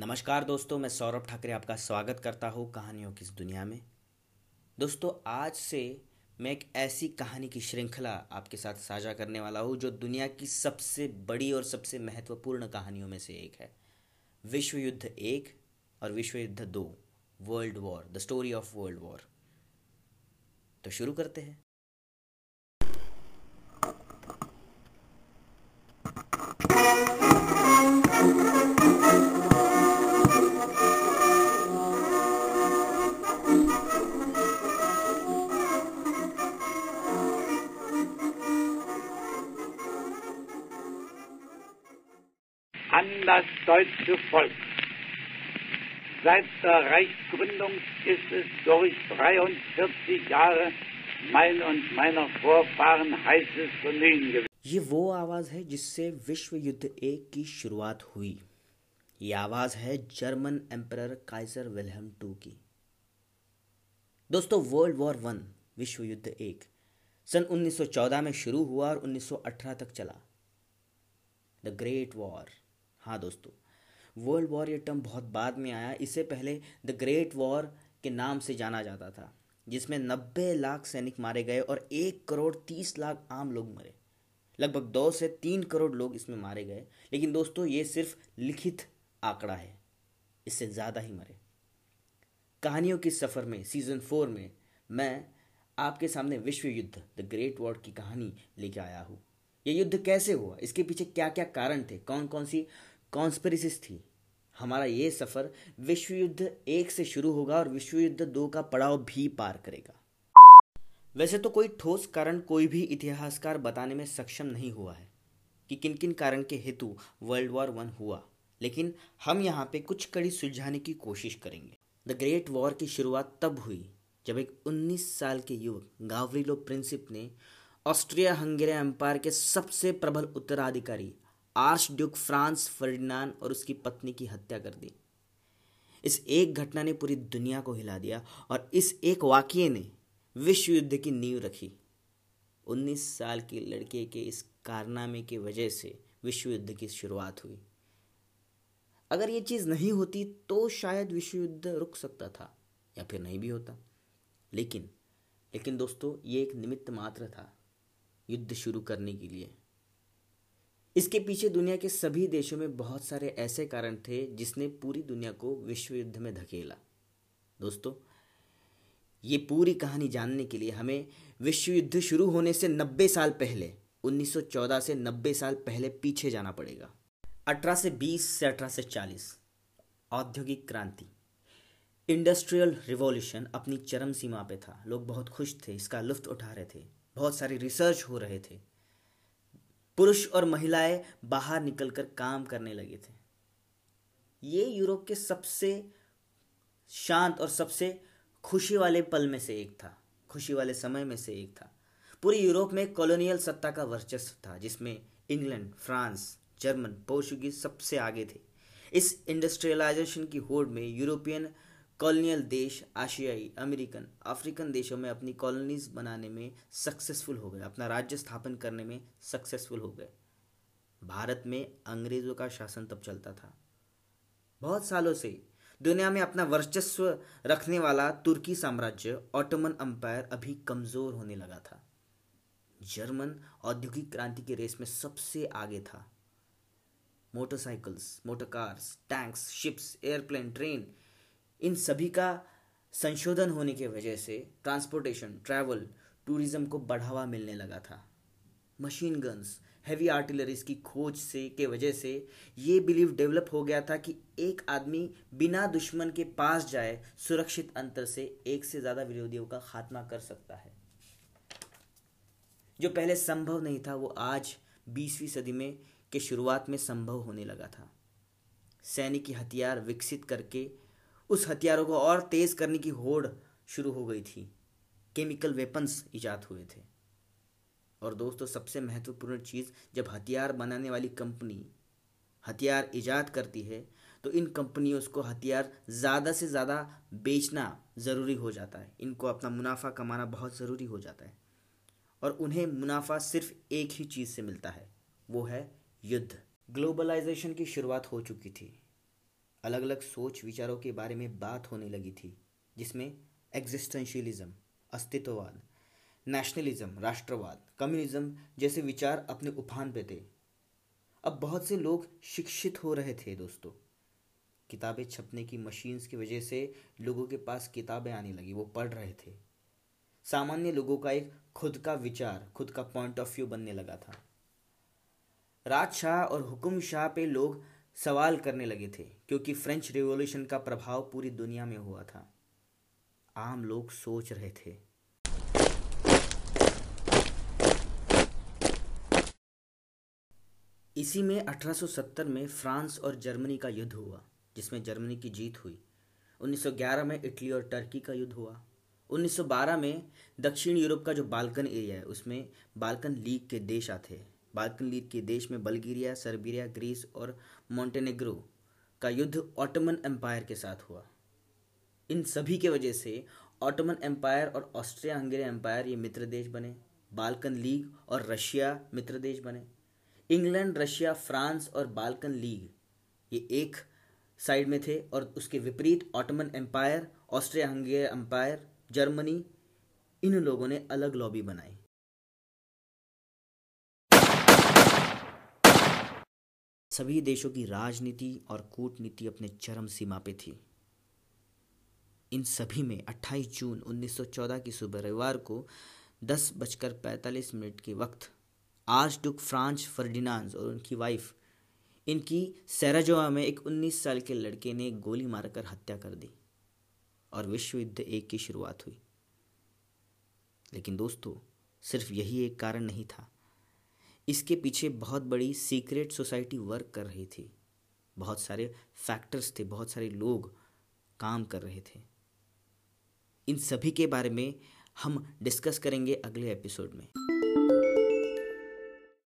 नमस्कार दोस्तों, मैं सौरभ ठाकरे आपका स्वागत करता हूँ कहानियों की इस दुनिया में। दोस्तों, आज से मैं एक ऐसी कहानी की श्रृंखला आपके साथ साझा करने वाला हूँ जो दुनिया की सबसे बड़ी और सबसे महत्वपूर्ण कहानियों में से एक है। विश्व युद्ध एक और विश्व युद्ध दो, world war, the story of world war. तो शुरू करते हैं। An das deutsche Volk. Seit der Reichsgründung ist es durch 43 Jahre mein und meiner Vorfahren heißes Vergnügen gewesen. ये वो आवाज़ है जिससे विश्व युद्ध एक की शुरुआत हुई ये आवाज़ है German emperor Kaiser Wilhelm two की दोस्तों वर्ल्ड वॉर वन विश्व युद्ध एक सन 1914 में शुरू हुआ और 1918 तक चला द ग्रेट वॉर हाँ दोस्तों वर्ल्ड वॉर ये टर्म बहुत बाद में आया। इससे पहले द ग्रेट वॉर के नाम से जाना जाता था, जिसमें नब्बे लाख सैनिक मारे गए और एक करोड़ तीस लाख आम लोग मरे। लगभग दो से तीन करोड़ लोग इसमें मारे गए। लेकिन दोस्तों, ये सिर्फ़ लिखित आंकड़ा है। इससे ज़्यादा ही मरे। कहानियों के सफ़र में सीज़न फोर में, मैं आपके सामने विश्व युद्ध द ग्रेट वॉर की कहानी लेके आया हूँ। ये युद्ध कैसे हुआ? इसके पीछे क्या क्या कारण थे? कौन कौन सी कॉन्स्परेसिस थी। हमारा ये सफ़र विश्व युद्ध एक से शुरू होगा और विश्व युद्ध दो का पड़ाव भी पार करेगा। वैसे तो कोई ठोस कारण कोई भी इतिहासकार बताने में सक्षम नहीं हुआ है कि किन किन कारण के हेतु वर्ल्ड वॉर वन हुआ। लेकिन हम यहाँ पे कुछ कड़ी सुलझाने की कोशिश करेंगे। द ग्रेट वॉर की शुरुआत तब हुई जब एक 19 साल के युवक गावरिलो प्रिंसिप ने ऑस्ट्रिया हंगेरिया एम्पायर के सबसे प्रबल उत्तराधिकारी आर्च ड्यूक फ्रांस फर्डिनांड और उसकी पत्नी की हत्या कर दी। इस एक घटना ने पूरी दुनिया को हिला दिया और इस एक वाक्य ने विश्व युद्ध की नींव रखी। 19 साल के लड़के के इस कारनामे की वजह से विश्व युद्ध की शुरुआत हुई। अगर ये चीज़ नहीं होती तो शायद विश्व युद्ध रुक सकता था या फिर नहीं भी होता। लेकिन लेकिन दोस्तों, ये एक निमित्त मात्र था युद्ध शुरू करने के लिए। इसके पीछे दुनिया के सभी देशों में बहुत सारे ऐसे कारण थे जिसने पूरी दुनिया को विश्व युद्ध में धकेला। दोस्तों, ये पूरी कहानी जानने के लिए हमें विश्व युद्ध शुरू होने से 90 साल पहले 1914 से 90 साल पहले पीछे जाना पड़ेगा। 18 से 20 से 18 से 40 औद्योगिक क्रांति, इंडस्ट्रियल रिवॉल्यूशन अपनी चरम सीमा पे था। लोग बहुत खुश थे, इसका लुफ्त उठा रहे थे, बहुत सारी रिसर्च हो रहे थे। पुरुष और महिलाएँ बाहर निकलकर काम करने लगे थे। ये यूरोप के सबसे शांत और सबसे खुशी वाले पल में से एक था। खुशी वाले समय में से एक था। पूरे यूरोप में कॉलोनियल सत्ता का वर्चस्व था, जिसमें इंग्लैंड, फ्रांस, जर्मन, पोर्चुगीज सबसे आगे थे। इस इंडस्ट्रियलाइजेशन की होड़ में यूरोपियन कॉलोनियल देश, आशियाई, अमेरिकन, अफ्रीकन देशों में अपनी कॉलोनीज बनाने में सक्सेसफुल हो गए, अपना राज्य स्थापन करने में सक्सेसफुल हो गए। भारत में अंग्रेज़ों का शासन तब चलता था। बहुत सालों से दुनिया में अपना वर्चस्व रखने वाला तुर्की साम्राज्य, ऑटोमन अंपायर अभी कमज़ोर होने लगा था। जर्मन औद्योगिक क्रांति की रेस में सबसे आगे था। Motorcycles, motor cars, tanks, ships, airplane, train इन सभी का संशोधन होने की वजह से ट्रांसपोर्टेशन ट्रैवल टूरिज़्म को बढ़ावा मिलने लगा था। मशीन गन्स हैवी आर्टिलरीज की खोज से, के वजह से ये बिलीव डेवलप हो गया था कि एक आदमी बिना दुश्मन के पास जाए, सुरक्षित अंतर से एक से ज़्यादा विरोधियों का खात्मा कर सकता है। जो पहले संभव नहीं था, वो आज बीसवीं सदी में के शुरुआत में संभव होने लगा था। सैनिक हथियार विकसित करके उस हथियारों को और तेज़ करने की होड़ शुरू हो गई थी। केमिकल वेपन्स ईजाद हुए थे। और दोस्तों, सबसे महत्वपूर्ण चीज़, जब हथियार बनाने वाली कंपनी हथियार ईजाद करती है तो इन कंपनियों को हथियार ज़्यादा से ज़्यादा बेचना ज़रूरी हो जाता है। इनको अपना मुनाफा कमाना बहुत ज़रूरी हो जाता है। और उन्हें मुनाफा सिर्फ़ एक ही चीज़ से मिलता है, वो है युद्ध। ग्लोबलाइजेशन की शुरुआत हो चुकी थी। अलग अलग सोच विचारों के बारे में बात होने लगी थी, जिसमें एग्जिस्टेंशियलिज्म अस्तित्ववाद नेशनलिज्म राष्ट्रवाद कम्युनिज्म जैसे विचार अपने उफान पे थे। अब बहुत से लोग शिक्षित हो रहे थे दोस्तों। किताबें छपने की मशीन्स की वजह से लोगों के पास किताबें आने लगी, वो पढ़ रहे थे। सामान्य लोगों का एक खुद का विचार, खुद का पॉइंट ऑफ़ व्यू बनने लगा था। राजशाह और हुकुम शाह पे लोग सवाल करने लगे थे, क्योंकि फ्रेंच रिवॉल्यूशन का प्रभाव पूरी दुनिया में हुआ था। आम लोग सोच रहे थे। इसी में 1870 में फ्रांस और जर्मनी का युद्ध हुआ, जिसमें जर्मनी की जीत हुई। 1911 में इटली और टर्की का युद्ध हुआ। 1912 में दक्षिण यूरोप का जो बाल्कन एरिया है, उसमें बाल्कन लीग के देश आते हैं। बाल्कन लीग के देश में बल्गेरिया, सर्बिया, ग्रीस और मोंटेनेग्रो का युद्ध ऑटोमन एम्पायर के साथ हुआ। इन सभी के वजह से ऑटोमन एम्पायर और ऑस्ट्रिया हंगेरी एम्पायर ये मित्र देश बने, बाल्कन लीग और रशिया मित्र देश बने। इंग्लैंड, रशिया, फ्रांस और बाल्कन लीग ये एक साइड में थे और उसके विपरीत Ottoman empire Austria Hungary empire, Germany, इन लोगों ने अलग लॉबी बनाई। सभी देशों की राजनीति और कूटनीति अपने चरम सीमा पे थी। इन सभी में 28 जून 1914 की सुबह रविवार को दस बजकर पैंतालीस मिनट के वक्त आर्च डुक फ्रांच फर्डिनांड और उनकी वाइफ, इनकी सैराजोआ में एक 19 साल के लड़के ने गोली मारकर हत्या कर दी और विश्व युद्ध एक की शुरुआत हुई। लेकिन दोस्तों, सिर्फ़ यही एक कारण नहीं था। इसके पीछे बहुत बड़ी सीक्रेट सोसाइटी वर्क कर रही थी। बहुत सारे फैक्टर्स थे, बहुत सारे लोग काम कर रहे थे। इन सभी के बारे में हम डिस्कस करेंगे अगले एपिसोड में।